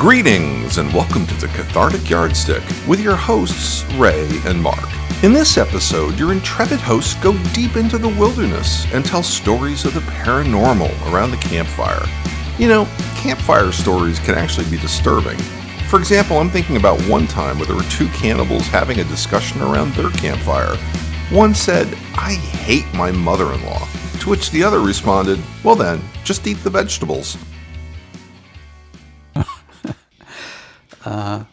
Greetings and welcome to the Cathartic Yardstick with your hosts, Ray and Mark. In this episode, your intrepid hosts go deep into the wilderness and tell stories of the paranormal around the campfire. You know, campfire stories can actually be disturbing. For example, I'm thinking about one time where there were two cannibals having a discussion around their campfire. One said, I hate my mother in law, to which the other responded, Well then, just eat the vegetables.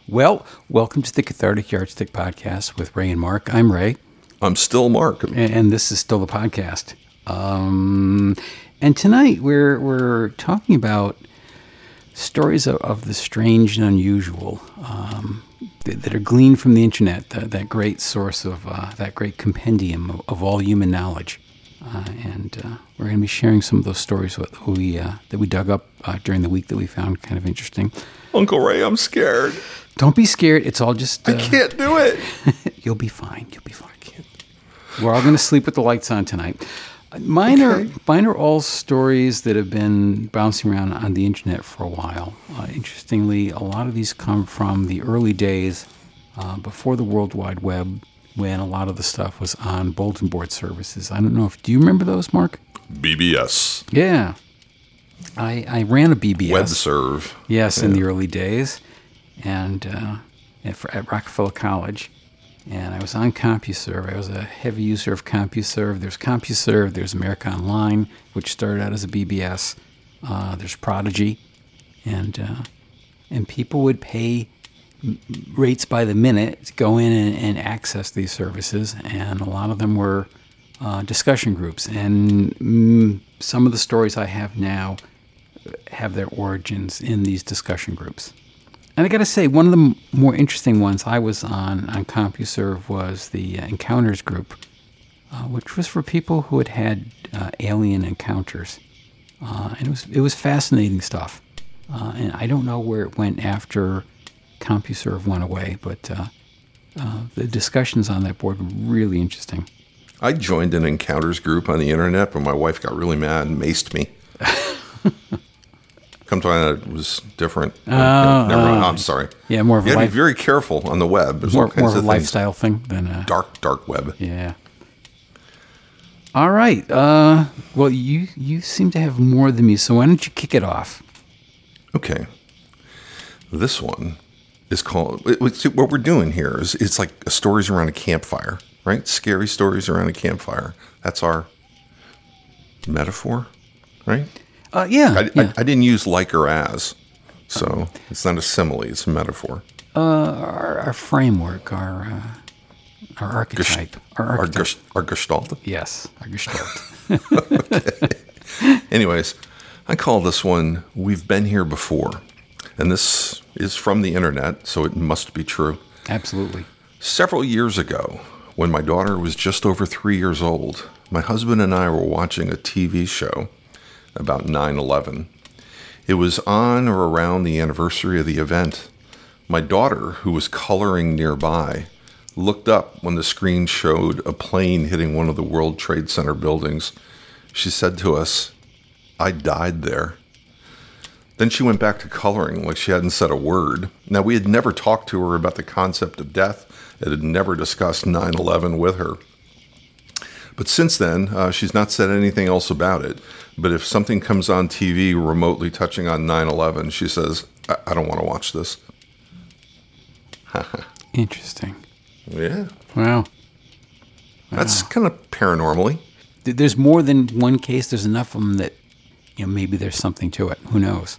Well, welcome to the Cathartic Yardstick Podcast with Ray and Mark. I'm Ray, I'm still Mark. and- and this is still the podcast. Um, and tonight we're we're talking about stories of, of the strange and unusual um, that, that are gleaned from the internet. That, that great source of uh, that great compendium of, of all human knowledge. Uh, and uh, we're going to be sharing some of those stories that we uh, that we dug up uh, during the week that we found kind of interesting. Uncle Ray, I'm scared. Don't be scared. It's all just. I uh, can't do it. You'll be fine. You'll be fine. We're all going to sleep with the lights on tonight. Uh, Mine are Okay. mine are all stories that have been bouncing around on the internet for a while. Uh, interestingly, a lot of these come from the early days uh, before the World Wide Web, when a lot of the stuff was on bulletin board services. I don't know if do you remember those, Mark? BBS. Yeah, I I ran a BBS. Web serve. Yes, in the early days, and uh, at, at Rockefeller College, and I was on CompuServe. I was a heavy user of CompuServe. There's CompuServe. There's America Online, which started out as a BBS. Uh, there's Prodigy, and uh, and people would pay m- rates by the minute to go in and, and access these services, and a lot of them were uh, discussion groups. And mm, some of the stories I have now have their origins in these discussion groups. And I got to say, one of the m- more interesting ones I was on on CompuServe was the uh, Encounters group, uh, which was for people who had had uh, alien encounters, uh, and it was it was fascinating stuff. Uh, and I don't know where it went after CompuServe went away, but the discussions on that board were really interesting. I joined an encounters group on the internet, but my wife got really mad and maced me. Come to find out it was different. Oh, Never mind. I'm sorry. Yeah, more of a. You a life, be very careful on the web. There's more, kinds more of a things. lifestyle thing than uh, Dark, dark web. Yeah. All right. Uh, well, you you seem to have more than me, so why don't you kick it off? Okay. This one is called. it- it's- What we're doing here is it's like stories around a campfire, right? Scary stories around a campfire. That's our metaphor, right? Uh, yeah. I, yeah. I, I didn't use like or as, so it's not a simile; it's a metaphor. uh, our, our framework, our uh, our archetype, our Our, archetype. ges- our gestalt. yes, our gestalt. Anyways, I call this one "We've Been Here Before," and this is from the internet, so it must be true. Absolutely. Several years ago, when my daughter was just over three years old, my husband and I were watching a TV show about 9 11. It was on or around the anniversary of the event. My daughter, who was coloring nearby, looked up when the screen showed a plane hitting one of the World Trade Center buildings. She said to us, I died there. Then she went back to coloring like she hadn't said a word. Now, we had never talked to her about the concept of death and had never discussed 9 11 with her. But since then, uh, she's not said anything else about it. But if something comes on TV remotely touching on 9 11, she says, I, I don't want to watch this. Interesting. Yeah. Wow. That's kind of paranormally. There's more than one case. There's enough of them that you know maybe there's something to it. Who knows?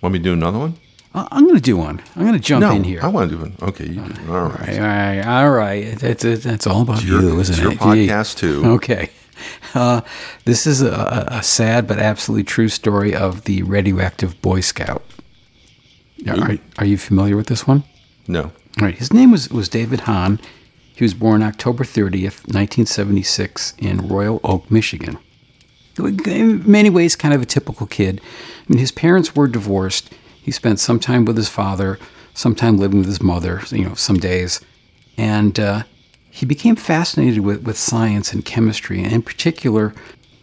Want me to do another one? I'm going to do one. I'm going to jump No, in here. I want to do one. Okay. You, all right. All right, all right, all right. That's that's all about your- you, isn't it's your it? podcast, too. Okay. Uh, this is a, a a sad but absolutely true story of the radioactive Boy Scout. Are, are you familiar with this one? No. All right. His name was, was David Hahn. He was born October 30th, 1976, in Royal Oak, Michigan. In many ways, kind of a typical kid. I mean, his parents were divorced. He spent some time with his father, some time living with his mother, you know, some days. And uh, he became fascinated with, with science and chemistry, and in particular,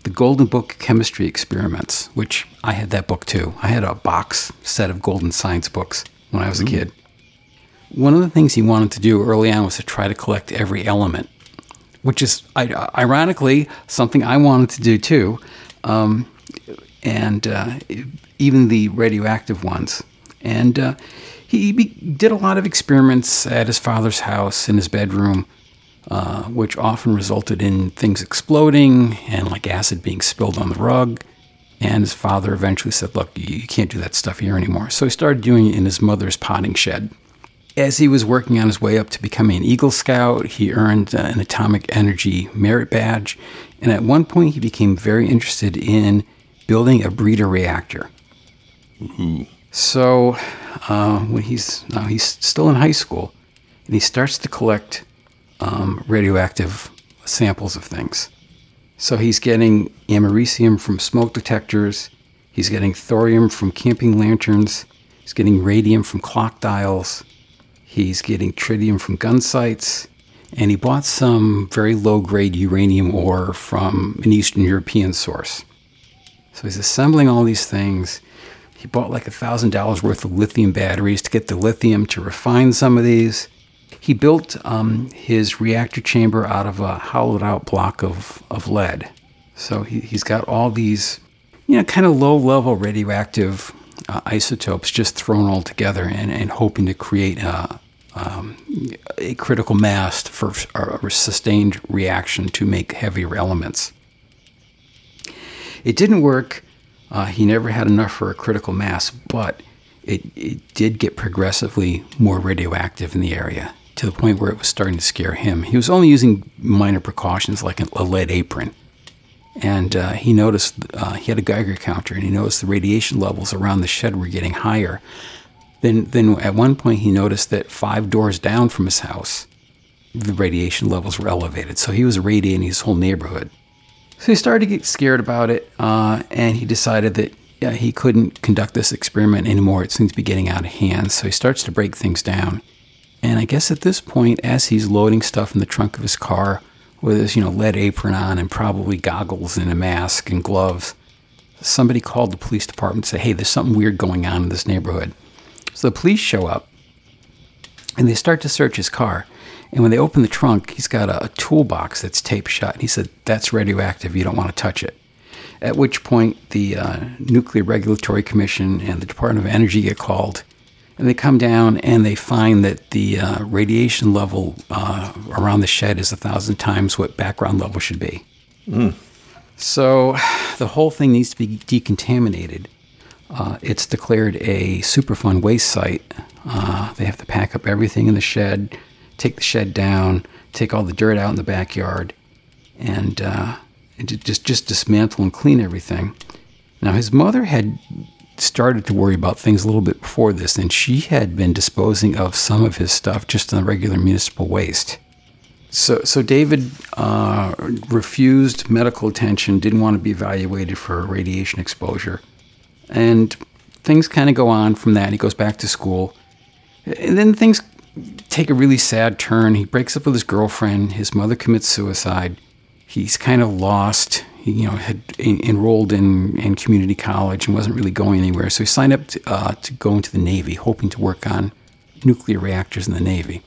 the Golden Book chemistry experiments, which I had that book too. I had a box set of Golden Science books when I was a kid. One of the things he wanted to do early on was to try to collect every element, which is ironically something I wanted to do too, um, and uh, even the radioactive ones. And uh, he did a lot of experiments at his father's house in his bedroom. Uh, which often resulted in things exploding and like acid being spilled on the rug. And his father eventually said, Look, you can't do that stuff here anymore. So he started doing it in his mother's potting shed. As he was working on his way up to becoming an Eagle Scout, he earned uh, an Atomic Energy Merit Badge. And at one point, he became very interested in building a breeder reactor. So uh, when he's now he's still in high school, and he starts to collect um, radioactive samples of things. So he's getting americium from smoke detectors. He's getting thorium from camping lanterns. He's getting radium from clock dials. He's getting tritium from gun sights. And he bought some very low grade uranium ore from an Eastern European source. So he's assembling all these things. He bought like a $1,000 worth of lithium batteries to get the lithium to refine some of these. He built um, his reactor chamber out of a hollowed out block of, of lead. So he, he's got all these, you know, kind of low level radioactive uh, isotopes just thrown all together and, and hoping to create a, um, a critical mass for a sustained reaction to make heavier elements. It didn't work. Uh, he never had enough for a critical mass, but it, it did get progressively more radioactive in the area to the point where it was starting to scare him. He was only using minor precautions like a lead apron. And uh, he noticed uh, he had a Geiger counter, and he noticed the radiation levels around the shed were getting higher. Then, then at one point, he noticed that five doors down from his house, the radiation levels were elevated. So he was radiating his whole neighborhood. So he started to get scared about it, uh, and he decided that yeah, he couldn't conduct this experiment anymore. It seemed to be getting out of hand. So he starts to break things down. And I guess at this point, as he's loading stuff in the trunk of his car with his, you know, lead apron on and probably goggles and a mask and gloves, somebody called the police department and said, hey, there's something weird going on in this neighborhood. So the police show up and they start to search his car. And when they open the trunk, he's got a, a toolbox that's taped shut. And he said, that's radioactive. You don't want to touch it. At which point, the uh, Nuclear Regulatory Commission and the Department of Energy get called and they come down and they find that the uh, radiation level uh, around the shed is a thousand times what background level should be. Mm. So the whole thing needs to be decontaminated. Uh, it's declared a Superfund waste site. Uh, they have to pack up everything in the shed, take the shed down, take all the dirt out in the backyard, and, uh, and just just dismantle and clean everything. Now his mother had started to worry about things a little bit before this, and she had been disposing of some of his stuff just in the regular municipal waste. So, so David uh, refused medical attention, didn't want to be evaluated for radiation exposure, and things kind of go on from that. He goes back to school, and then things take a really sad turn. He breaks up with his girlfriend. His mother commits suicide. He's kind of lost he, you know, had enrolled in, in community college and wasn't really going anywhere. So he signed up to, uh, to go into the Navy, hoping to work on nuclear reactors in the Navy.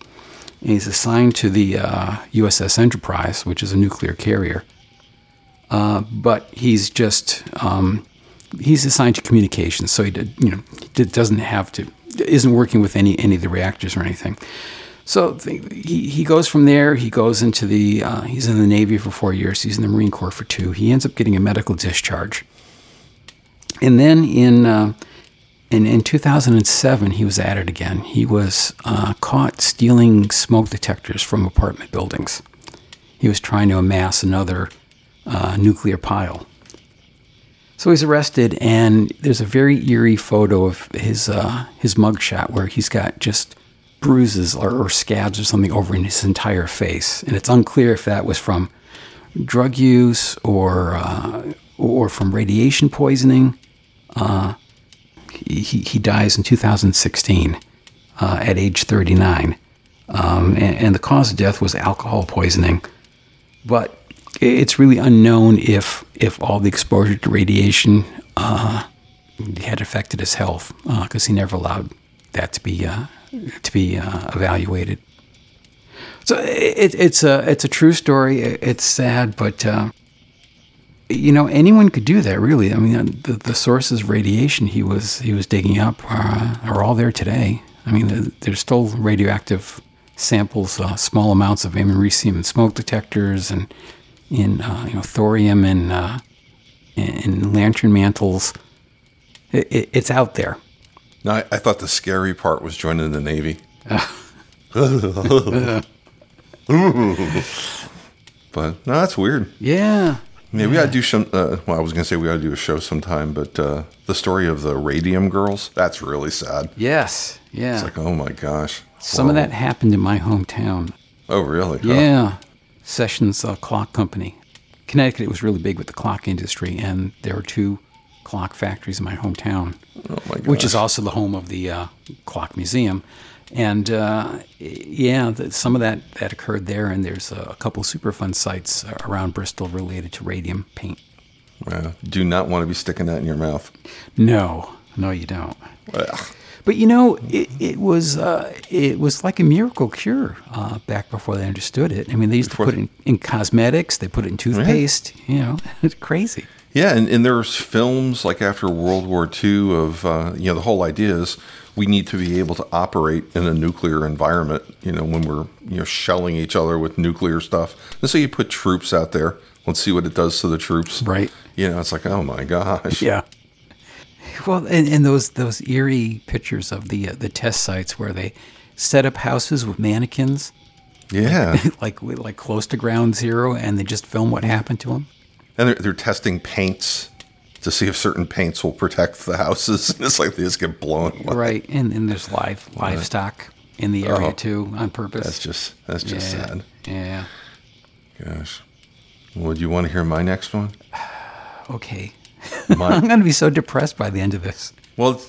And he's assigned to the uh, USS Enterprise, which is a nuclear carrier. Uh, but he's just um, he's assigned to communications, so he did, you know doesn't have to isn't working with any any of the reactors or anything. So he, he goes from there. He goes into the, uh, he's in the Navy for four years. He's in the Marine Corps for two. He ends up getting a medical discharge. And then in, uh, in, in 2007, he was at it again. He was uh, caught stealing smoke detectors from apartment buildings. He was trying to amass another uh, nuclear pile. So he's arrested, and there's a very eerie photo of his uh, his mugshot where he's got just bruises or, or, scabs or something over his entire face, and it's unclear if that was from drug use or uh, or from radiation poisoning. Uh, he, he dies in 2016 uh, at age 39, um, and, and, the cause of death was alcohol poisoning. But it's really unknown if if all the exposure to radiation uh, had affected his health because uh, he never allowed that to be uh, to be uh, evaluated. So it, it's a it's a true story. It's sad, but uh, you know anyone could do that. Really, I mean, uh, the, the sources of radiation he was he was digging up are, are all there today. I mean, there's still radioactive samples, uh, small amounts of americium in smoke detectors and in uh, you know thorium and uh, in lantern mantles. It, it, it's out there. No, I, I, thought the scary part was joining the Navy. but no, that's weird. Yeah. Yeah, we gotta do some. Uh, well, I was gonna say we gotta do a show sometime, but uh, the story of the Radium Girls—that's really sad. Yes, yeah. It's like, oh my gosh. Some Whoa. of that happened in my hometown. Oh, really? Yeah. Huh. Sessions uh, Clock Company. Connecticut was really big with the clock industry, and there were two clock factories in my hometown, oh my which is also the home of the uh, Clock Museum. And uh, yeah, the, some of that, that occurred there, and there's a, a couple Superfund sites around Bristol related to radium paint. Wow. Do not want to be sticking that in your mouth. No, no, you don't. But you know, it, it was uh, it was like a miracle cure uh, back before they understood it. I mean, they used before to put it in, in, cosmetics, they put it in toothpaste. Yeah. You know, it's crazy. Yeah, and, and there's films like after World War II of uh, you know the whole idea is we need to be able to operate in a nuclear environment. You know, when we're you know shelling each other with nuclear stuff, and so you put troops out there. Let's see what it does to the troops. Right. You know, it's like oh my gosh. Yeah. Well, and, and those those eerie pictures of the uh, the test sites where they set up houses with mannequins. Yeah. like like close to ground zero, and they just film what happened to them. And they're, they're testing paints to see if certain paints will protect the houses. it's like they just get blown away. Right, and, and there's live livestock in the area oh, too on purpose. That's just that's just yeah, sad. Yeah. Gosh. Well, do you want to hear my next one? okay. My, I'm going to be so depressed by the end of this. Well,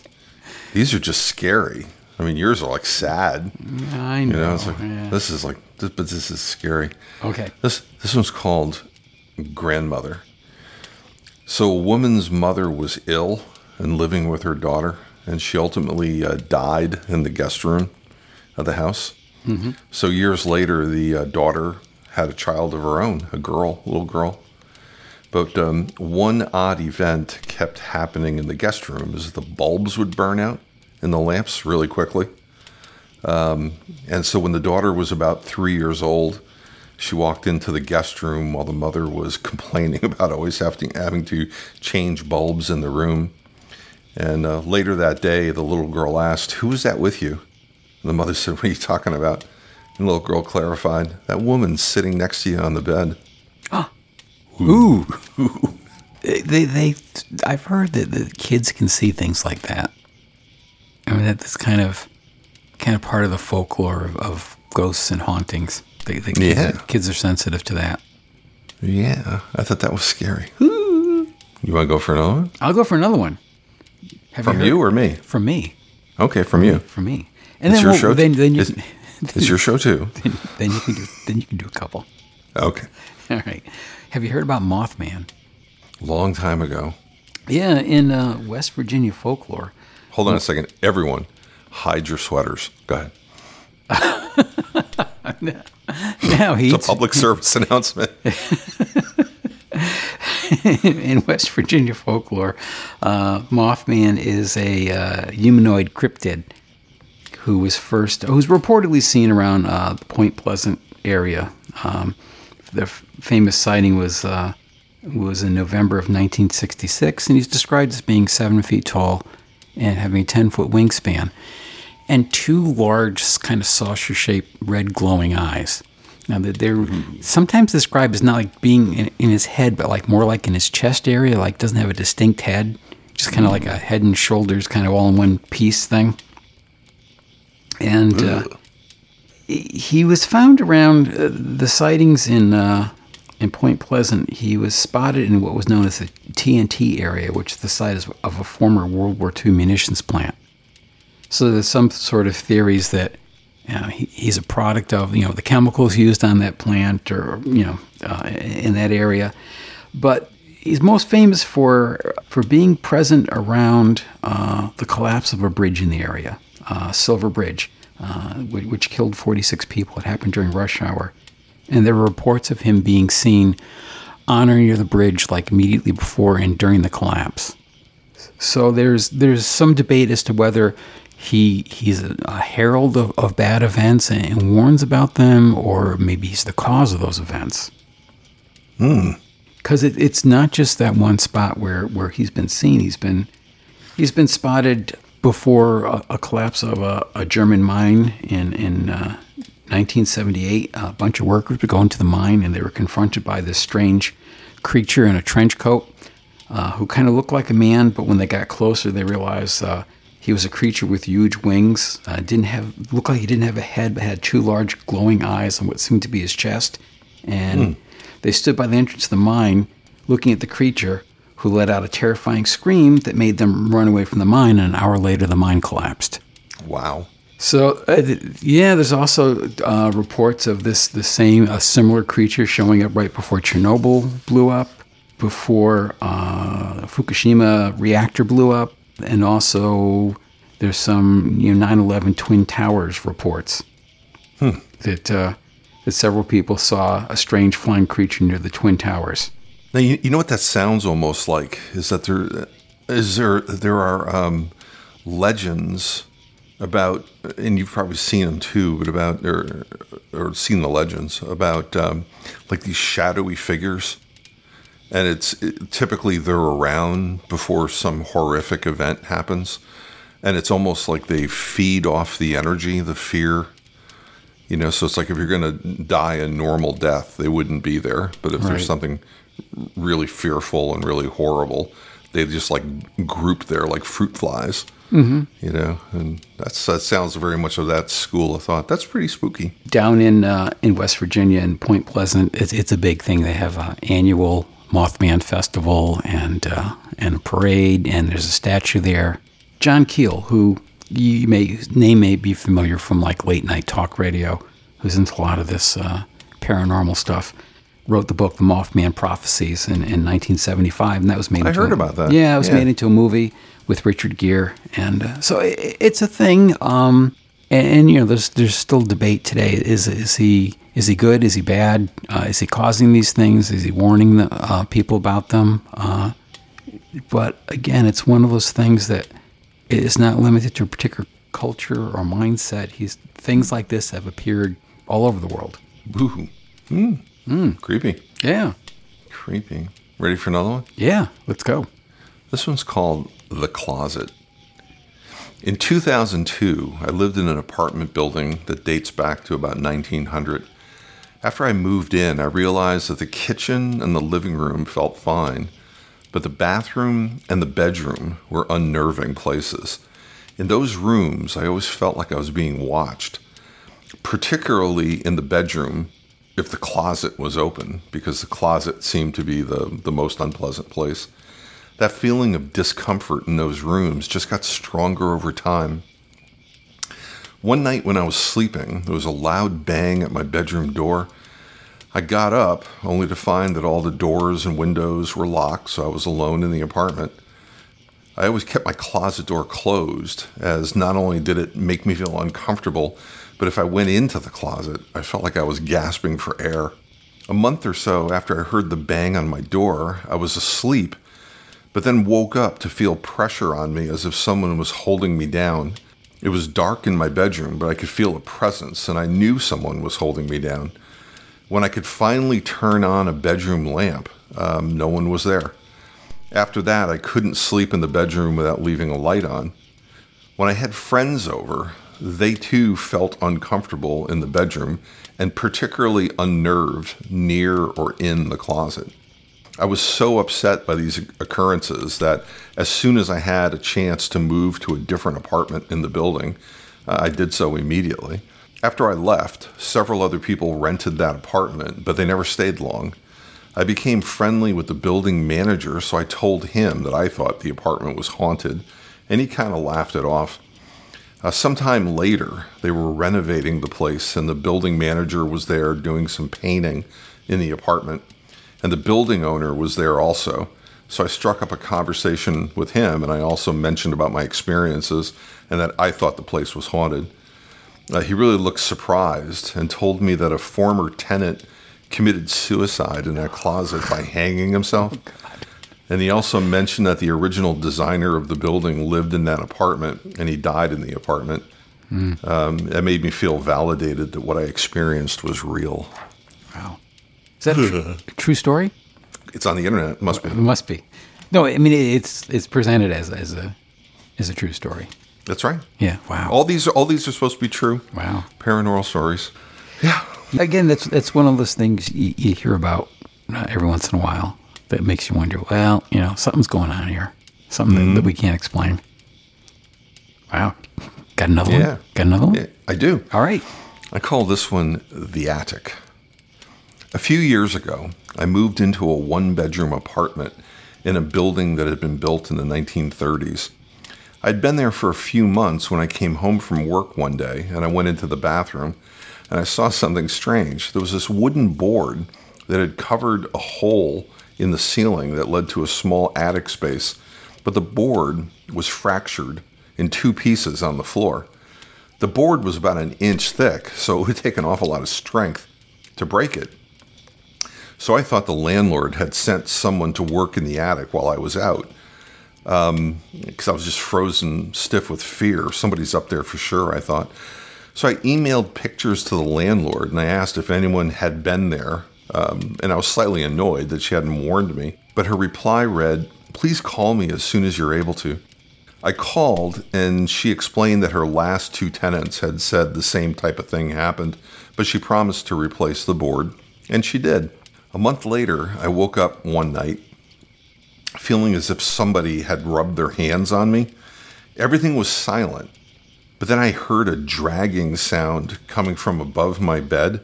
these are just scary. I mean, yours are like sad. Mm, I know. You know, it's like yeah. this is like, this, but this is scary. Okay. This this one's called grandmother. So, a woman's mother was ill and living with her daughter, and she ultimately uh, died in the guest room of the house. Mm-hmm. So, years later, the uh, daughter had a child of her own, a girl, a little girl. But um, one odd event kept happening in the guest room is the bulbs would burn out in the lamps really quickly. Um, and so when the daughter was about three years old, she walked into the guest room while the mother was complaining about always having, having to change bulbs in the room. And uh, later that day, the little girl asked, Who was that with you? And the mother said, What are you talking about? And the little girl clarified, That woman sitting next to you on the bed. Ah. Ooh. Ooh. they, they, I've heard that the kids can see things like that. I mean, that's kind of, kind of part of the folklore of, of ghosts and hauntings. They, they kids, yeah. kids are sensitive to that. Yeah, I thought that was scary. You want to go for another one? I'll go for another one. Have from you, you, or me? From me. Okay, from you. From me. And it's then your show. Then, then you, it's, it's your show too. Then, then, you can do. Then you can do a couple. Okay. All right. Have you heard about Mothman? Long time ago. Yeah, in uh, West Virginia folklore. Hold on a second, everyone. Hide your sweaters. Go ahead. Now he's it's a public service announcement. in West Virginia folklore, uh, Mothman is a uh, humanoid cryptid who was first, who's reportedly seen around uh, the Point Pleasant area. Um, the f- famous sighting was uh, was in November of 1966, and he's described as being seven feet tall and having a 10 foot wingspan and two large, kind of saucer shaped red glowing eyes. Now, they're sometimes described as not like being in, in, his head, but like more like in his chest area, like doesn't have a distinct head, just kind of like a head and shoulders kind of all in one piece thing. And uh, he was found around uh, the sightings in uh, in Point Pleasant. He was spotted in what was known as the TNT area, which is the site of a former World War II munitions plant. So there's some sort of theories that you know, he, he's a product of you know the chemicals used on that plant or you know uh, in that area, but he's most famous for for being present around uh, the collapse of a bridge in the area. uh, Silver Bridge, uh, which, which killed 46 people. It happened during rush hour. And there were reports of him being seen on or near the bridge like immediately before and during the collapse. So there's there's some debate as to whether he he's a, a herald of, of bad events and, and warns about them, or maybe he's the cause of those events. Because it, it's not just that one spot where, where he's been seen. He's been he's been spotted before a, a collapse of a, a German mine in in uh, 1978. A bunch of workers were going to the mine and they were confronted by this strange creature in a trench coat uh, who kind of looked like a man, but when they got closer, they realized uh, he was a creature with huge wings. Uh, didn't have looked like he didn't have a head, but had two large glowing eyes on what seemed to be his chest. And they stood by the entrance of the mine, looking at the creature, who let out a terrifying scream that made them run away from the mine. And an hour later, the mine collapsed. Wow. So uh, yeah, there's also uh, reports of this the same a similar creature showing up right before Chernobyl blew up, before uh, Fukushima reactor blew up, and also there's some you know 9/11 twin towers reports that uh, that several people saw a strange flying creature near the twin towers. Now you, you know what that sounds almost like? Is that there is there there are um, legends about and you've probably seen them too, but about or or seen the legends about um, like these shadowy figures, and it's it, typically they're around before some horrific event happens, and it's almost like they feed off the energy, the fear. You know, so it's like if you're going to die a normal death, they wouldn't be there. But if Right. there's something really fearful and really horrible, they just like group there like fruit flies. Mm-hmm. You know, and that's that sounds very much of that school of thought. That's pretty spooky. down in uh, in West Virginia in Point Pleasant, it's, it's a big thing. They have an annual Mothman festival and uh, and a parade, and there's a statue there. John Keel, who you may name may be familiar from like late night talk radio, who's into a lot of this uh, paranormal stuff, wrote the book The Mothman Prophecies in, in 1975, and that was made. I heard a- about that. Yeah, it was Yeah. made into a movie with Richard Gere, and uh, so it, it's a thing. Um, and, and you know, there's there's still debate today. Is is he is he good? Is he bad? Uh, is he causing these things? Is he warning the, uh, people about them? Uh, but again, it's one of those things that is not limited to a particular culture or mindset. He's things like this have appeared all over the world. Boo. Mm. Creepy. Yeah, Creepy. Ready for another one? yeah. Let's go. This one's called The Closet. In 2002, I lived in an apartment building that dates back to about 1900. After I moved in, I realized that the kitchen and the living room felt fine, but the bathroom and the bedroom were unnerving places. In those rooms, I always felt like I was being watched, particularly in the bedroom if the closet was open, because the closet seemed to be the, the most unpleasant place. That feeling of discomfort in those rooms just got stronger over time. One night when I was sleeping, there was a loud bang at my bedroom door. I got up only to find that all the doors and windows were locked, so I was alone in the apartment. I always kept my closet door closed, as not only did it make me feel uncomfortable, but if I went into the closet, I felt like I was gasping for air. A month or so after I heard the bang on my door, I was asleep, but then woke up to feel pressure on me as if someone was holding me down. It was dark in my bedroom, but I could feel a presence, and I knew someone was holding me down. When I could finally turn on a bedroom lamp, um, no one was there. After that, I couldn't sleep in the bedroom without leaving a light on. When I had friends over, they too felt uncomfortable in the bedroom and particularly unnerved near or in the closet. I was so upset by these occurrences that as soon as I had a chance to move to a different apartment in the building, uh, I did so immediately. After I left, several other people rented that apartment, but they never stayed long. I became friendly with the building manager, so I told him that I thought the apartment was haunted, and he kind of laughed it off. Uh, sometime later, they were renovating the place, and the building manager was there doing some painting in the apartment, and the building owner was there also. So I struck up a conversation with him, and I also mentioned about my experiences and that I thought the place was haunted. Uh, he really looked surprised and told me that a former tenant committed suicide in that closet by hanging himself. and he also mentioned that the original designer of the building lived in that apartment and he died in the apartment. Um, it made me feel validated that what I experienced was real. Wow. Is that a tr- true story? It's on the internet. It must be. It must be. No, I mean it's it's presented as as a as a true story. That's right. Yeah. Wow. All these all these are supposed to be true. wow. Paranormal stories. Yeah. Again, that's that's one of those things you, you hear about uh, every once in a while that makes you wonder. Well, you know, something's going on here. Something that, that we can't explain. Wow. Got another Yeah. one. Got another one. yeah. I do. All right. I call this one the attic. A few years ago, I moved into a one bedroom apartment in a building that had been built in the 1930s. I'd been there for a few months when I came home from work one day and I went into the bathroom and I saw something strange. There was this wooden board that had covered a hole in the ceiling that led to a small attic space, but the board was fractured in two pieces on the floor. The board was about an inch thick, so it would take an awful lot of strength to break it. So I thought the landlord had sent someone to work in the attic while I was out. Because I was just frozen stiff with fear. Somebody's up there for sure, I thought. So I emailed pictures to the landlord and I asked if anyone had been there. Um, and I was slightly annoyed that she hadn't warned me. But her reply read, Please call me as soon as you're able to. I called and she explained that her last two tenants had said the same type of thing happened, but she promised to replace the board, and she did. A month later, I woke up one night feeling as if somebody had rubbed their hands on me. Everything was silent, but then I heard a dragging sound coming from above my bed.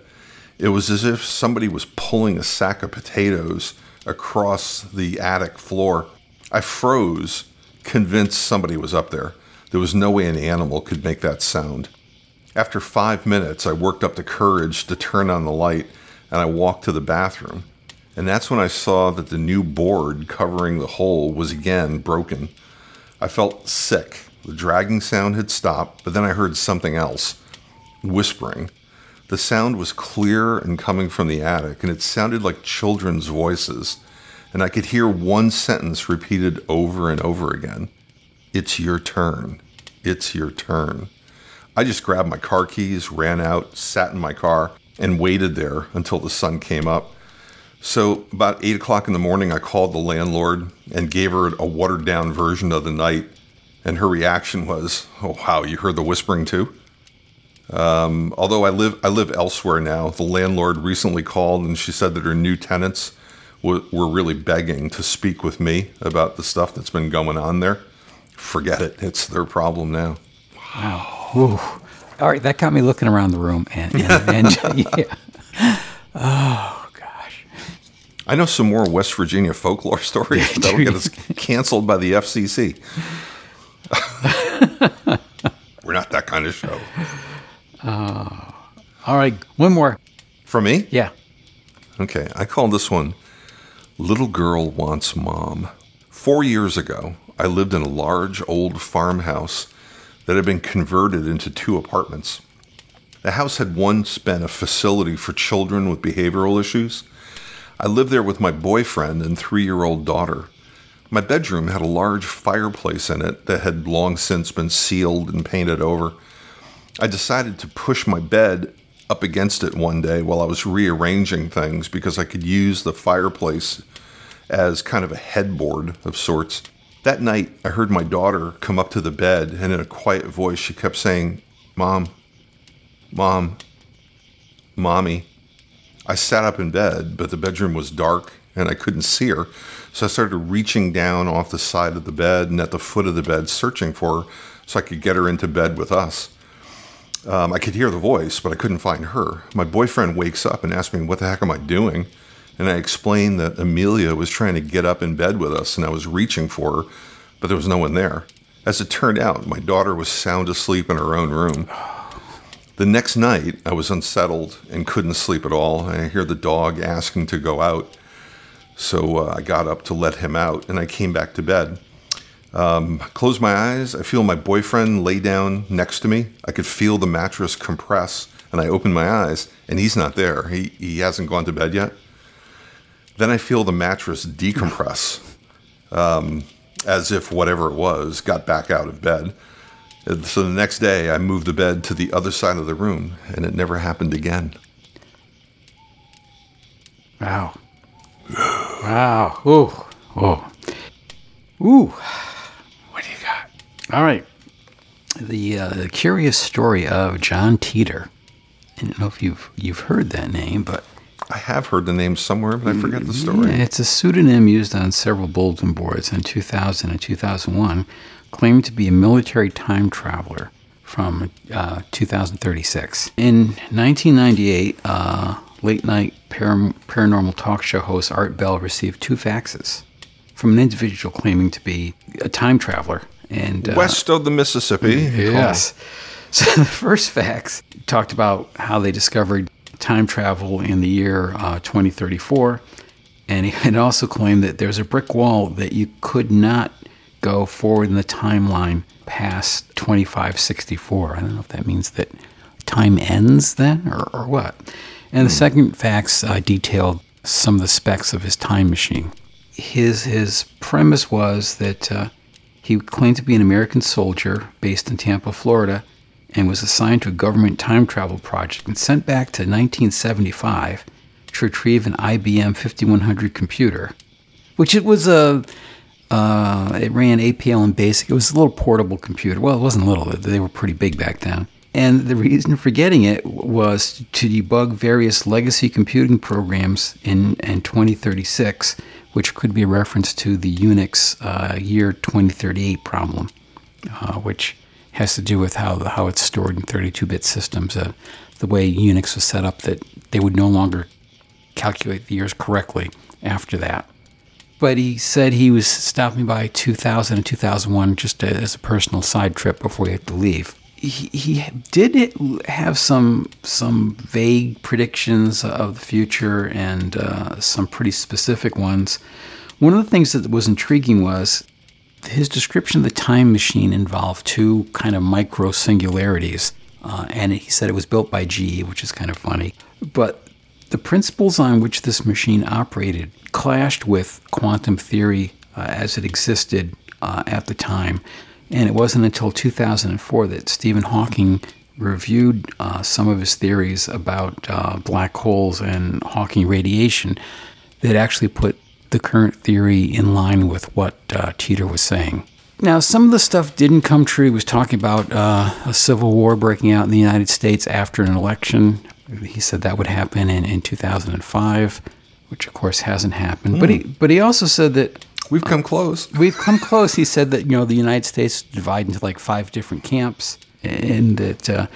It was as if somebody was pulling a sack of potatoes across the attic floor. I froze, convinced somebody was up there. There was no way an animal could make that sound. After five minutes, I worked up the courage to turn on the light and I walked to the bathroom. And that's when I saw that the new board covering the hole was again broken. I felt sick. The dragging sound had stopped, but then I heard something else whispering. The sound was clear and coming from the attic, and it sounded like children's voices. And I could hear one sentence repeated over and over again It's your turn. It's your turn. I just grabbed my car keys, ran out, sat in my car, and waited there until the sun came up. So, about 8 o'clock in the morning, I called the landlord and gave her a watered down version of the night. And her reaction was, Oh, wow, you heard the whispering too? Um, although I live, I live elsewhere now, the landlord recently called and she said that her new tenants w- were really begging to speak with me about the stuff that's been going on there. Forget it. It's their problem now. Wow. All right, that got me looking around the room, and, and, and yeah. Oh gosh. I know some more West Virginia folklore stories that'll get us canceled by the FCC. We're not that kind of show. Oh. All right, one more. For me? Yeah. Okay, I call this one Little Girl Wants Mom. Four years ago, I lived in a large old farmhouse that had been converted into two apartments. The house had once been a facility for children with behavioral issues. I lived there with my boyfriend and three year old daughter. My bedroom had a large fireplace in it that had long since been sealed and painted over. I decided to push my bed up against it one day while I was rearranging things because I could use the fireplace as kind of a headboard of sorts. That night, I heard my daughter come up to the bed, and in a quiet voice, she kept saying, Mom, Mom, Mommy. I sat up in bed, but the bedroom was dark and I couldn't see her. So I started reaching down off the side of the bed and at the foot of the bed, searching for her so I could get her into bed with us. Um, I could hear the voice, but I couldn't find her. My boyfriend wakes up and asks me, What the heck am I doing? And I explained that Amelia was trying to get up in bed with us and I was reaching for her, but there was no one there. As it turned out, my daughter was sound asleep in her own room. The next night, I was unsettled and couldn't sleep at all. And I hear the dog asking to go out. So uh, I got up to let him out and I came back to bed. Um, closed my eyes. I feel my boyfriend lay down next to me. I could feel the mattress compress and I opened my eyes and he's not there. He, he hasn't gone to bed yet. Then I feel the mattress decompress um, as if whatever it was got back out of bed. And So the next day, I moved the bed to the other side of the room, and it never happened again. Wow. Wow. Ooh. Whoa. Ooh. What do you got? All right. The, uh, the curious story of John Titor. I don't know if you've you've heard that name, but I have heard the name somewhere, but I forget the story. Yeah, it's a pseudonym used on several bulletin boards in 2000 and 2001, claimed to be a military time traveler from uh, 2036. In 1998, uh, late night paranormal talk show host Art Bell received two faxes from an individual claiming to be a time traveler. And uh, West of the Mississippi. Yes. So the first fax talked about how they discovered time travel in the year uh, 2034. And it also claimed that there's a brick wall that you could not go forward in the timeline past 2564. I don't know if that means that time ends then or, or what. And the second fax uh, detailed some of the specs of his time machine. His, his premise was that uh, he claimed to be an American soldier based in Tampa, Florida, and was assigned to a government time travel project and sent back to 1975 to retrieve an IBM 5100 computer, which it was a. Uh, it ran APL and BASIC. It was a little portable computer. Well, it wasn't little; they were pretty big back then. And the reason for getting it was to debug various legacy computing programs in, in 2036, which could be a reference to the Unix uh, year 2038 problem, uh, which has to do with how how it's stored in 32-bit systems. Uh, the way Unix was set up, that they would no longer calculate the years correctly after that. But he said he was stopping by 2000 and 2001 just as a personal side trip before he had to leave. He, he did have some some vague predictions of the future and uh, some pretty specific ones. One of the things that was intriguing was his description of the time machine involved two kind of micro singularities, uh, and he said it was built by GE, which is kind of funny. But the principles on which this machine operated clashed with quantum theory uh, as it existed uh, at the time, and it wasn't until 2004 that Stephen Hawking reviewed uh, some of his theories about uh, black holes and Hawking radiation that actually put the current theory in line with what uh, Titor was saying. Now, some of the stuff didn't come true. He was talking about uh, a civil war breaking out in the United States after an election. He said that would happen in, in 2005, which of course hasn't happened. But he but he also said that We've come close. we've come close. He said that you know the United States divided into like five different camps, and that. Uh,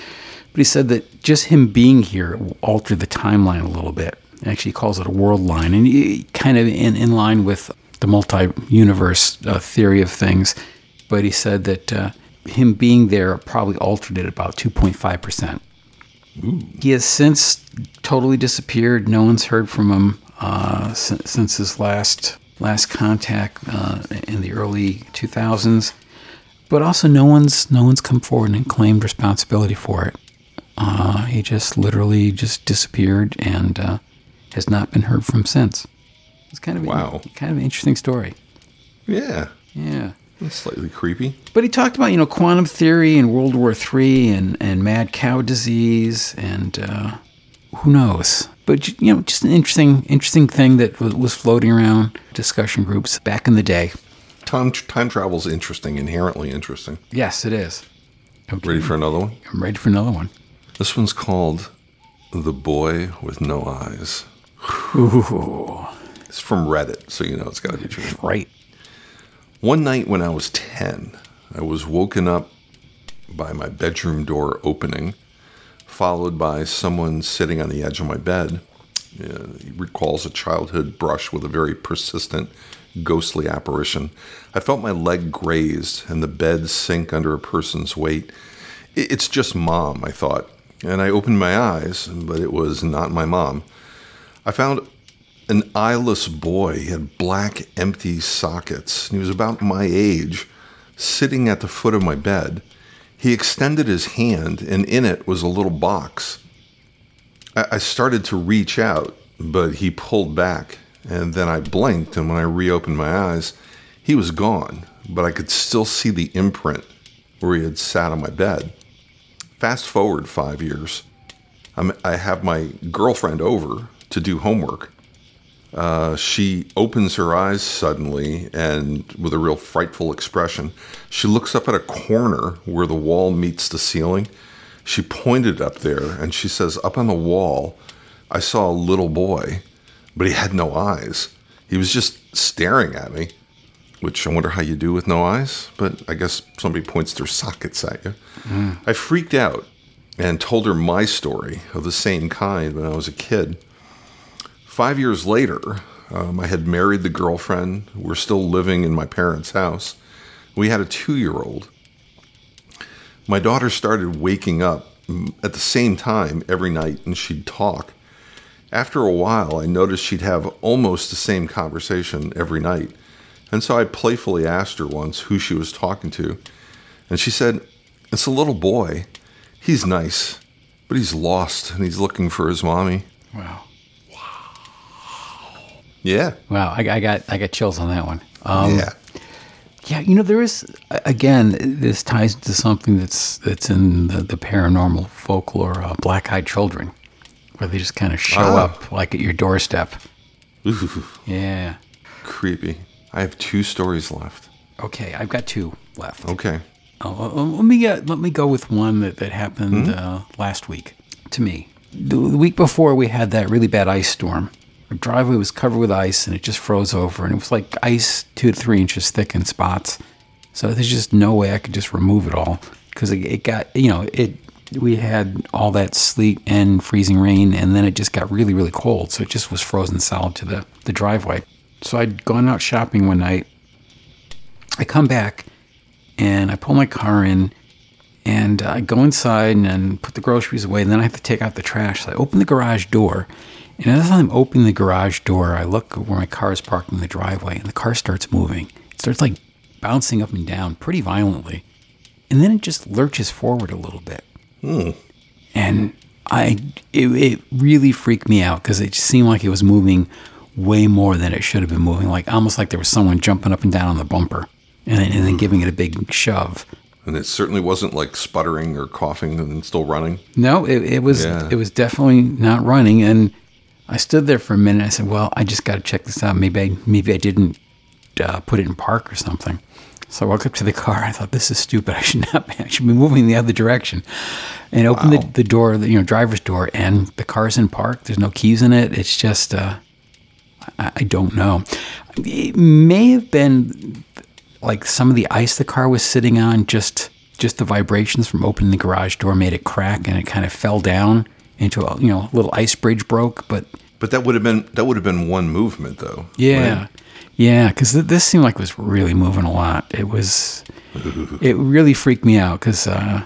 but he said that just him being here altered the timeline a little bit. Actually, calls it a world line, and kind of in, in line with the multi-universe uh, theory of things. But he said that uh, him being there probably altered it about 2.5 percent. He has since totally disappeared. No one's heard from him uh, since, since his last last contact uh, in the early 2000s. But also, no one's no one's come forward and claimed responsibility for it. Uh, he just literally just disappeared and uh, has not been heard from since. It's kind of Wow. a, kind of an interesting story. Yeah. Yeah. That's slightly creepy. But he talked about, you know, quantum theory and World War III and, and mad cow disease and uh, who knows. But, you know, just an interesting interesting thing that was, was floating around discussion groups back in the day. Time, time travel is interesting, inherently interesting. Yes, it is. Okay. Ready for another one? I'm ready for another one. This one's called The Boy with No Eyes. Ooh, It's from Reddit, so you know it's got to be true. right. One night when I was 10, I was woken up by my bedroom door opening, followed by someone sitting on the edge of my bed. Uh, he recalls a childhood brush with a very persistent, ghostly apparition. I felt my leg grazed and the bed sink under a person's weight. It's just mom, I thought, and I opened my eyes, but it was not my mom. I found an eyeless boy. He had black, empty sockets. He was about my age, sitting at the foot of my bed. He extended his hand, and in it was a little box. I, I started to reach out, but he pulled back, and then I blinked, and when I reopened my eyes, he was gone, but I could still see the imprint where he had sat on my bed. Fast forward five years. I'm, I have my girlfriend over to do homework. Uh, she opens her eyes suddenly and with a real frightful expression. She looks up at a corner where the wall meets the ceiling. She pointed up there and she says, Up on the wall, I saw a little boy, but he had no eyes. He was just staring at me, which I wonder how you do with no eyes, but I guess somebody points their sockets at you. I freaked out and told her my story of the same kind when I was a kid. Five years later, um, I had married the girlfriend. We're still living in my parents' house. We had a two year old. My daughter started waking up mm, at the same time every night and she'd talk. After a while, I noticed she'd have almost the same conversation every night. And so I playfully asked her once who she was talking to. And she said, It's a little boy. He's nice, but he's lost and he's looking for his mommy. Wow. Yeah. Wow. I, I got I got chills on that one. Um, yeah. Yeah, you know, there is again. This ties to something that's that's in the, the paranormal folklore, uh, black-eyed children, where they just kind of show Ah. up like at your doorstep. Ooh, Yeah. creepy. I have two stories left. Okay, I've got two left. Okay. Oh, uh, let me get, let me go with one that that happened uh, last week to me. The, the week before, we had that really bad ice storm. Our driveway was covered with ice, and it just froze over, and it was like ice two to three inches thick in spots. So there's just no way I could just remove it all because it, it got you know it. We had all that sleet and freezing rain, and then it just got really really cold, so it just was frozen solid to the the driveway. So I'd gone out shopping one night. I come back and I pull my car in and I go inside and then put the groceries away. And then I have to take out the trash. So I open the garage door. And as I'm opening the garage door, I look where my car is parked in the driveway and the car starts moving. It starts like bouncing up and down pretty violently. And then it just lurches forward a little bit. Hmm. And I, it, it really freaked me out because it just seemed like it was moving way more than it should have been moving. Like almost like there was someone jumping up and down on the bumper and then, and then giving it a big shove. And it certainly wasn't like sputtering or coughing and still running. No, it, it was Yeah. it was definitely not running. And I stood there for a minute. I said, "Well, I just got to check this out. Maybe I maybe I didn't uh, put it in park or something." So I walked up to the car. I thought, "This is stupid. I should not. Be, I should be moving the other direction." And opened Wow. the, the door, the, you know, driver's door, and the car's in park. There's no keys in it. It's just, uh, I, I don't know. It may have been like some of the ice the car was sitting on just just the vibrations from opening the garage door made it crack and it kind of fell down into a you know little ice bridge broke but But that would have been that would have been one movement though. yeah right? yeah because th- this seemed like it was really moving a lot it was it really freaked me out because uh,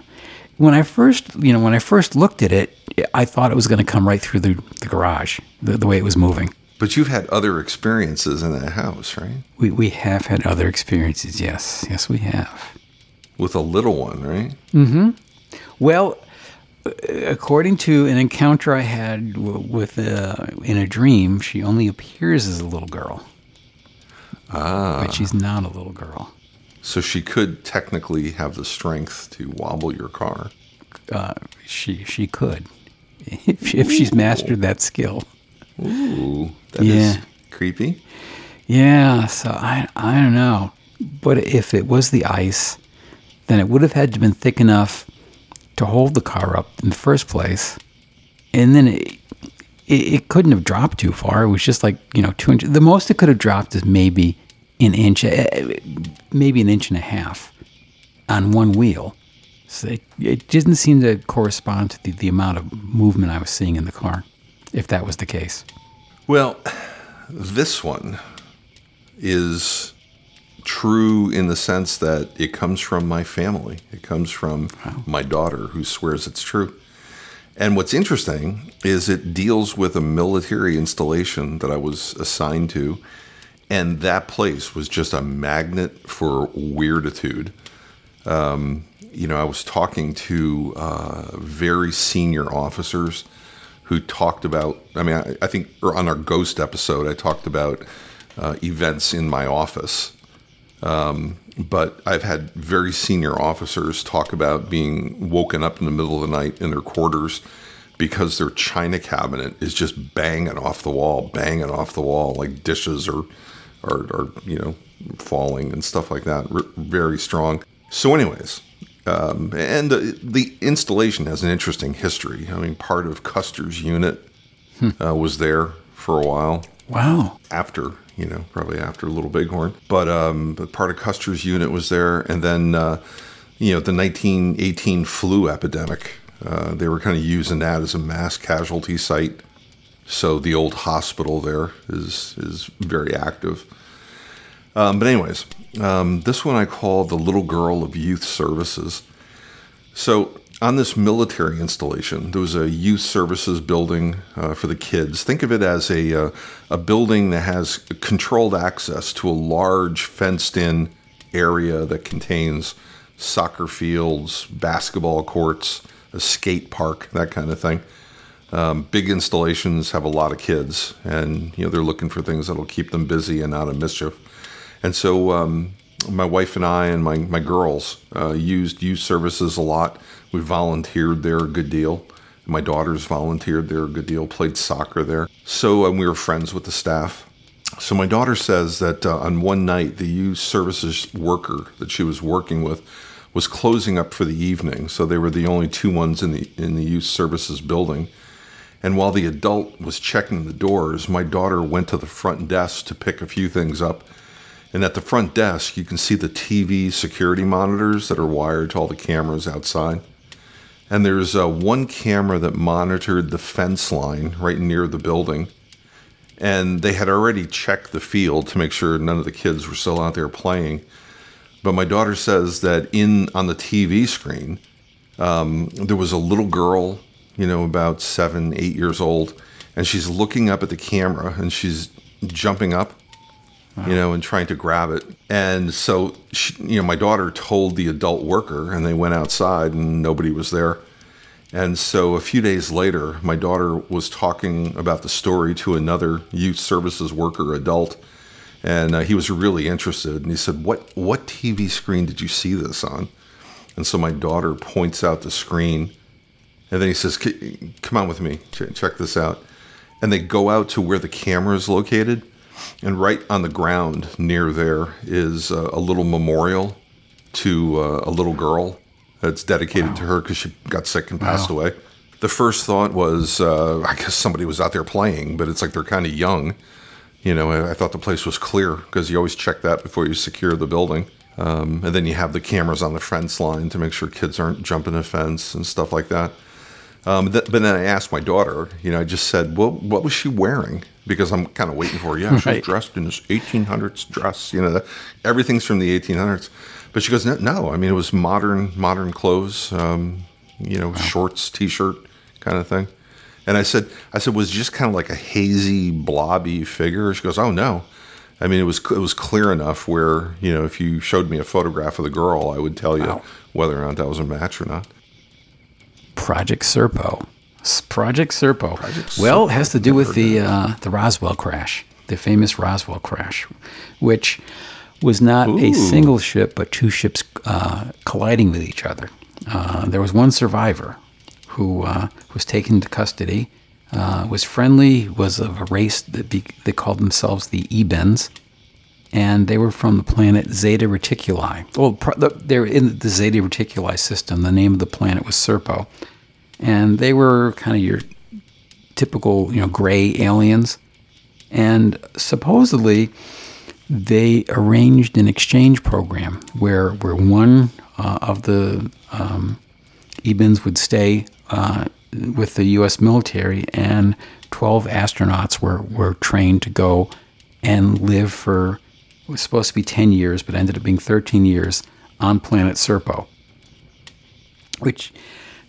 when i first you know when i first looked at it i thought it was going to come right through the, the garage the, the way it was moving But you've had other experiences in that house, right? we, we have had other experiences yes yes we have With a little one, right? Mm-hmm. Well, according to an encounter I had with uh, in a dream, she only appears as a little girl, Ah. but she's not a little girl. So she could technically have the strength to wobble your car. Uh, she she could, if, if she's mastered that skill. Ooh, that is Yeah. creepy. Yeah, so I I don't know, but if it was the ice, then it would have had to been thick enough to hold the car up in the first place, and then it, it, it couldn't have dropped too far. It was just like you know two inches. The most it could have dropped is maybe an inch, eh, maybe an inch and a half on one wheel. So it, it didn't seem to correspond to the, the amount of movement I was seeing in the car, if that was the case. Well, this one is true in the sense that it comes from my family. It comes from my daughter who swears it's true. And what's interesting is it deals with a military installation that I was assigned to, and that place was just a magnet for weirditude. Um, you know, I was talking to uh, very senior officers who talked about. I mean, I, I think on our ghost episode, I talked about uh, events in my office. Um, but I've had very senior officers talk about being woken up in the middle of the night in their quarters because their china cabinet is just banging off the wall, banging off the wall, like dishes are, are, are you know, falling and stuff like that. R- very strong. So, anyways, um, and the, the, installation has an interesting history. I mean, part of Custer's unit hmm. uh, was there for a while. Wow. After you know, probably after Little Bighorn. But, um, but part of Custer's unit was there, and then uh, you know the 1918 flu epidemic. Uh, they were kind of using that as a mass casualty site. So the old hospital there is is very active. Um, but anyways, um, this one I call the Little Girl of Youth Services. So on this military installation, there was a youth services building uh, for the kids. Think of it as a, uh, a building that has controlled access to a large fenced in area that contains soccer fields, basketball courts, a skate park, that kind of thing. Um, big installations have a lot of kids, and you know they're looking for things that'll keep them busy and out of mischief. And so, um, my wife and I and my my girls uh, used youth services a lot we volunteered there a good deal. My daughters volunteered there a good deal, played soccer there. So, and we were friends with the staff. So, my daughter says that uh, on one night, the youth services worker that she was working with was closing up for the evening. So, they were the only two ones in the, in the youth services building. And while the adult was checking the doors, my daughter went to the front desk to pick a few things up. And at the front desk, you can see the TV security monitors that are wired to all the cameras outside. And there's uh, one camera that monitored the fence line right near the building. And they had already checked the field to make sure none of the kids were still out there playing. But my daughter says that in on the TV screen, um, there was a little girl, you know, about seven, eight years old, and she's looking up at the camera and she's jumping up Wow. you know, and trying to grab it. And so, she, you know, my daughter told the adult worker, and they went outside, and nobody was there. And so, a few days later, my daughter was talking about the story to another youth services worker, adult, and uh, he was really interested. And he said, "What what TV screen did you see this on?" And so my daughter points out the screen, and then he says, "Come on with me, check this out." And they go out to where the camera is located and right on the ground near there is a, a little memorial to uh, a little girl that's dedicated wow. to her because she got sick and passed wow. away. The first thought was, uh, I guess somebody was out there playing, but it's like they're kind of young. You know, I, I, thought the place was clear because you always check that before you secure the building. Um, and then you have the cameras on the fence line to make sure kids aren't jumping the fence and stuff like that. Um, th- but then I asked my daughter, you know, I just said, well, what was she wearing? Because I'm kind of waiting for, her. yeah, she's right. dressed in this 1800s dress, you know, everything's from the 1800s. But she goes, no, no, I mean, it was modern, modern clothes, um, you know, wow. shorts, t-shirt kind of thing. And I said, I said, was just kind of like a hazy, blobby figure? She goes, oh no. I mean, it was it was clear enough where you know if you showed me a photograph of the girl, I would tell you wow. whether or not that was a match or not. Project Serpo. Project Serpo. Project well, it has to do with the uh, the Roswell crash, the famous Roswell crash, which was not Ooh. a single ship, but two ships uh, colliding with each other. Uh, there was one survivor who uh, was taken to custody, uh, was friendly, was of a race that be, they called themselves the Ebens, and they were from the planet Zeta Reticuli. Well, they're in the Zeta Reticuli system. The name of the planet was Serpo, and they were kind of your typical, you know, gray aliens. And supposedly, they arranged an exchange program where where one uh, of the um, Ebens would stay uh, with the U.S. military, and 12 astronauts were, were trained to go and live for it was supposed to be 10 years, but ended up being 13 years on planet Serpo. Which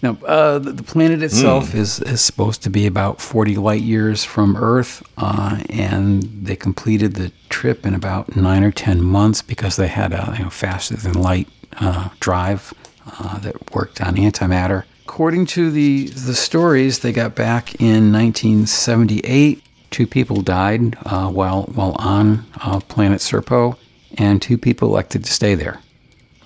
Now, uh, the, the planet itself is, is supposed to be about 40 light years from Earth, uh, and they completed the trip in about nine or 10 months because they had a you know, faster than light uh, drive uh, that worked on antimatter. According to the, the stories, they got back in 1978. Two people died uh, while, while on uh, planet Serpo, and two people elected to stay there.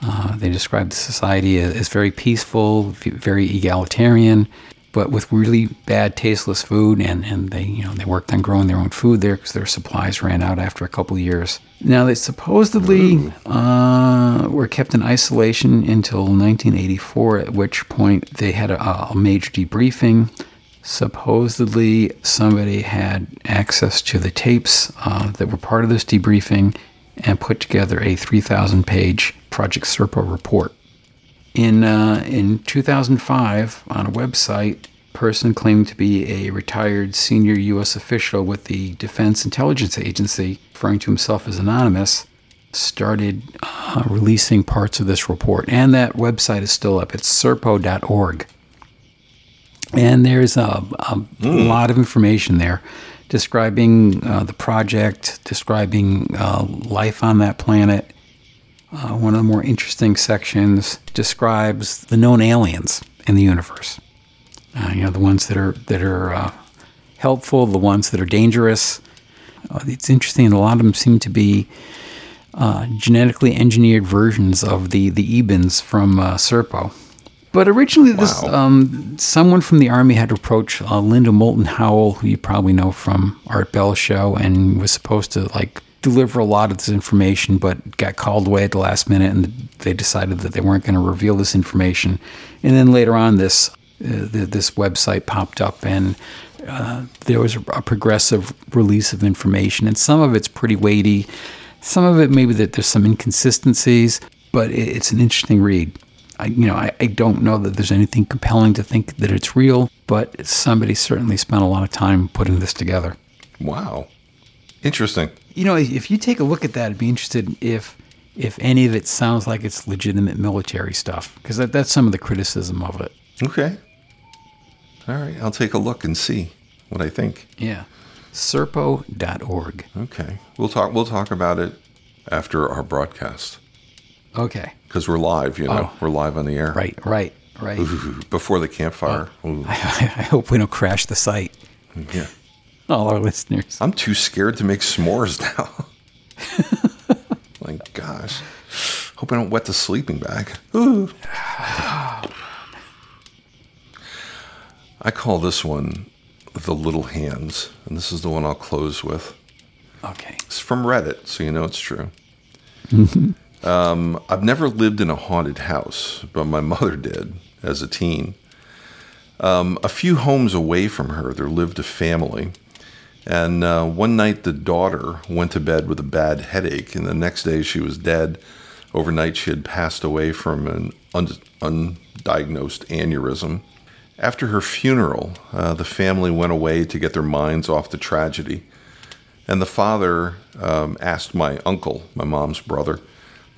Uh, they described the society as, as very peaceful, very egalitarian, but with really bad, tasteless food. And, and they, you know, they worked on growing their own food there because their supplies ran out after a couple of years. Now they supposedly uh, were kept in isolation until 1984, at which point they had a, a major debriefing. Supposedly, somebody had access to the tapes uh, that were part of this debriefing and put together a 3,000 page Project Serpo report. In, uh, in 2005, on a website, a person claimed to be a retired senior U.S. official with the Defense Intelligence Agency, referring to himself as anonymous, started uh, releasing parts of this report. And that website is still up. It's serpo.org. And there's a, a lot of information there describing uh, the project, describing uh, life on that planet. Uh, one of the more interesting sections describes the known aliens in the universe. Uh, you know, the ones that are that are uh, helpful, the ones that are dangerous. Uh, it's interesting. A lot of them seem to be genetically engineered versions of the the Ebens from Serpo. But originally, this Wow. um, someone from the army had approached uh, Linda Moulton Howe, who you probably know from Art Bell show, and was supposed to like deliver a lot of this information, but got called away at the last minute, and they decided that they weren't going to reveal this information. And then later on, this uh, th- this website popped up, and uh, there was a, a progressive release of information, and some of it's pretty weighty. Some of it maybe that there's some inconsistencies, but it, it's an interesting read. I, you know, I, I don't know that there's anything compelling to think that it's real, but somebody certainly spent a lot of time putting this together. Wow. Interesting. You know, if you take a look at that, I'd be interested if if any of it sounds like it's legitimate military stuff, because that, that's some of the criticism of it. Okay. All right. I'll take a look and see what I think. Yeah, serpo.org. Okay. We'll talk. We'll talk about it after our broadcast Okay, because we're live. You know, Oh. we're live on the air. right, right, right. Ooh, Before the campfire. Ooh, I, I hope we don't crash the site. yeah. All our listeners. I'm too scared to make s'mores now. My gosh. Hope I don't wet the sleeping bag. Ooh. I call this one the Little Hands, and this is the one I'll close with. Okay. It's from Reddit, so you know it's true. um, I've never lived in a haunted house, but my mother did as a teen. Um, a few homes away from her, there lived a family. And uh, one night, the daughter went to bed with a bad headache, and the next day she was dead. Overnight, she had passed away from an un- undiagnosed aneurysm. After her funeral, uh, the family went away to get their minds off the tragedy. And the father um, asked my uncle, my mom's brother,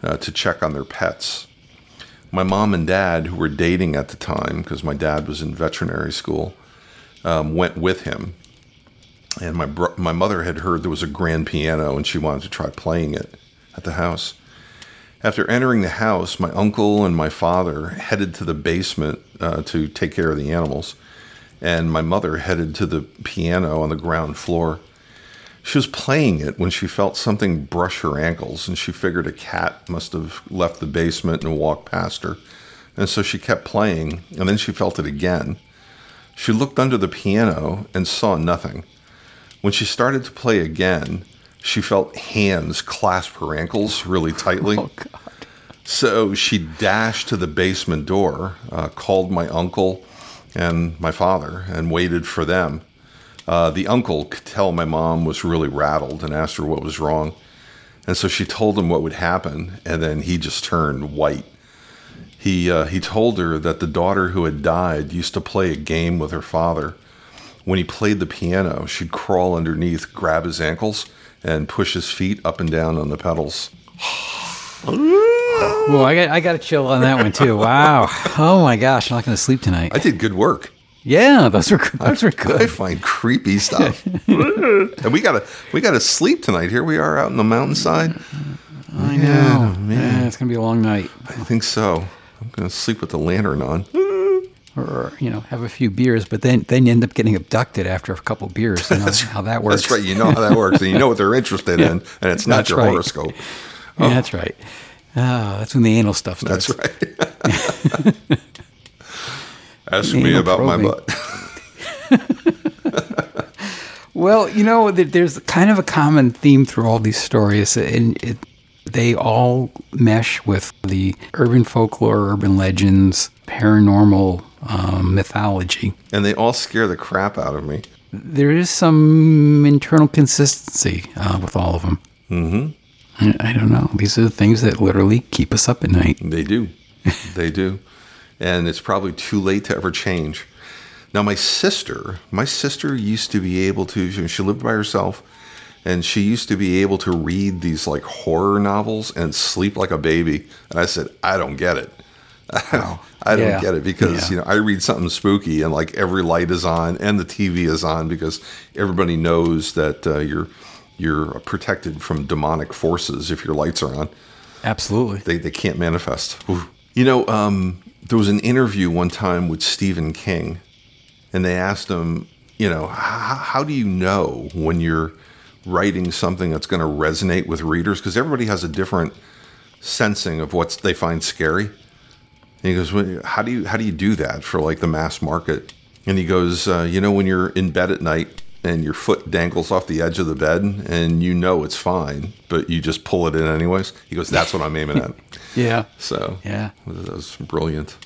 uh, to check on their pets. My mom and dad, who were dating at the time, because my dad was in veterinary school, um, went with him. And my bro- my mother had heard there was a grand piano, and she wanted to try playing it at the house. After entering the house, my uncle and my father headed to the basement uh, to take care of the animals, and my mother headed to the piano on the ground floor. She was playing it when she felt something brush her ankles, and she figured a cat must have left the basement and walked past her. And so she kept playing, and then she felt it again. She looked under the piano and saw nothing. When she started to play again, she felt hands clasp her ankles really tightly. Oh God. So she dashed to the basement door, uh, called my uncle and my father, and waited for them. Uh, the uncle could tell my mom was really rattled and asked her what was wrong. And so she told him what would happen, and then he just turned white. He, uh, he told her that the daughter who had died used to play a game with her father. When he played the piano, she'd crawl underneath, grab his ankles, and push his feet up and down on the pedals. Well, I got I got to chill on that one too. Wow. Oh my gosh, I'm not going to sleep tonight. I did good work. Yeah, those were good. those were I find creepy stuff. and we gotta we gotta sleep tonight. Here we are out in the mountainside. I know. Yeah, it's going to be a long night. I think so. I'm gonna sleep with the lantern on. Or you know, have a few beers, but then then you end up getting abducted after a couple beers. You know how that works. That's right. You know how that works, and you know what they're interested in, and it's not That's your right. horoscope. Yeah, that's right. Ah, that's when the anal stuff starts. That's right. Ask me about my butt. Well, you know, there's kind of a common theme through all these stories, and it, they all mesh with the urban folklore, urban legends, paranormal um, mythology. And they all scare the crap out of me. There is some internal consistency uh, with all of them. Mm-hmm. I, I don't know. These are the things that literally keep us up at night. They do. they do. And it's probably too late to ever change. Now, my sister, my sister used to be able to, she- lived by herself, and she used to be able to read these like horror novels and sleep like a baby. And I said, I don't get it. I don't Yeah. get it because, Yeah. you know, I read something spooky and like every light is on and the TV is on because everybody knows that uh, you're, you're protected from demonic forces if your lights are on Absolutely. they, they can't manifest. Ooh. You know, um, there was an interview one time with Stephen King, and they asked him, you know, how, do you know when you're writing something that's going to resonate with readers? Because everybody has a different sensing of what they find scary. And he goes, well, how do you how do you do that for like the mass market? And he goes, uh, you know, when you're in bed at night and your foot dangles off the edge of the bed and you know it's fine, but you just pull it in anyways. He goes, that's what I'm aiming at. Yeah. So Yeah. that was brilliant.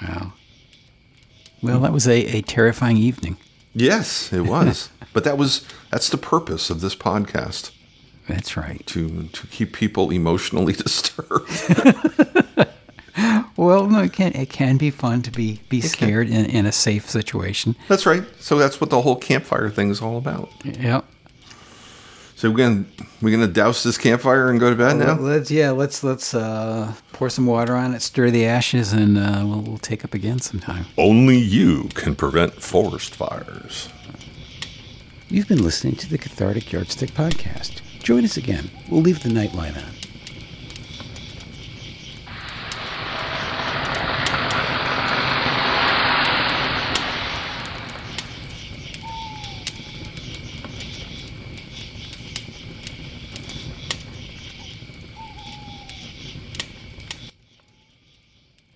Wow. Well, that was a, a terrifying evening. Yes, it was. but that was that's the purpose of this podcast That's right. to to keep people emotionally disturbed. Well, no, it can it can be fun to be be scared in, in a safe situation. that's right. So that's what the whole campfire thing is all about. Yep. So we're gonna we're gonna douse this campfire and go to bed now. Let's yeah, let's let's uh, pour some water on it, stir the ashes, and uh, we'll, we'll take up again sometime. Only you can prevent forest fires. You've been listening to the Cathartic Yardstick Podcast. Join us again. We'll leave the nightlight on.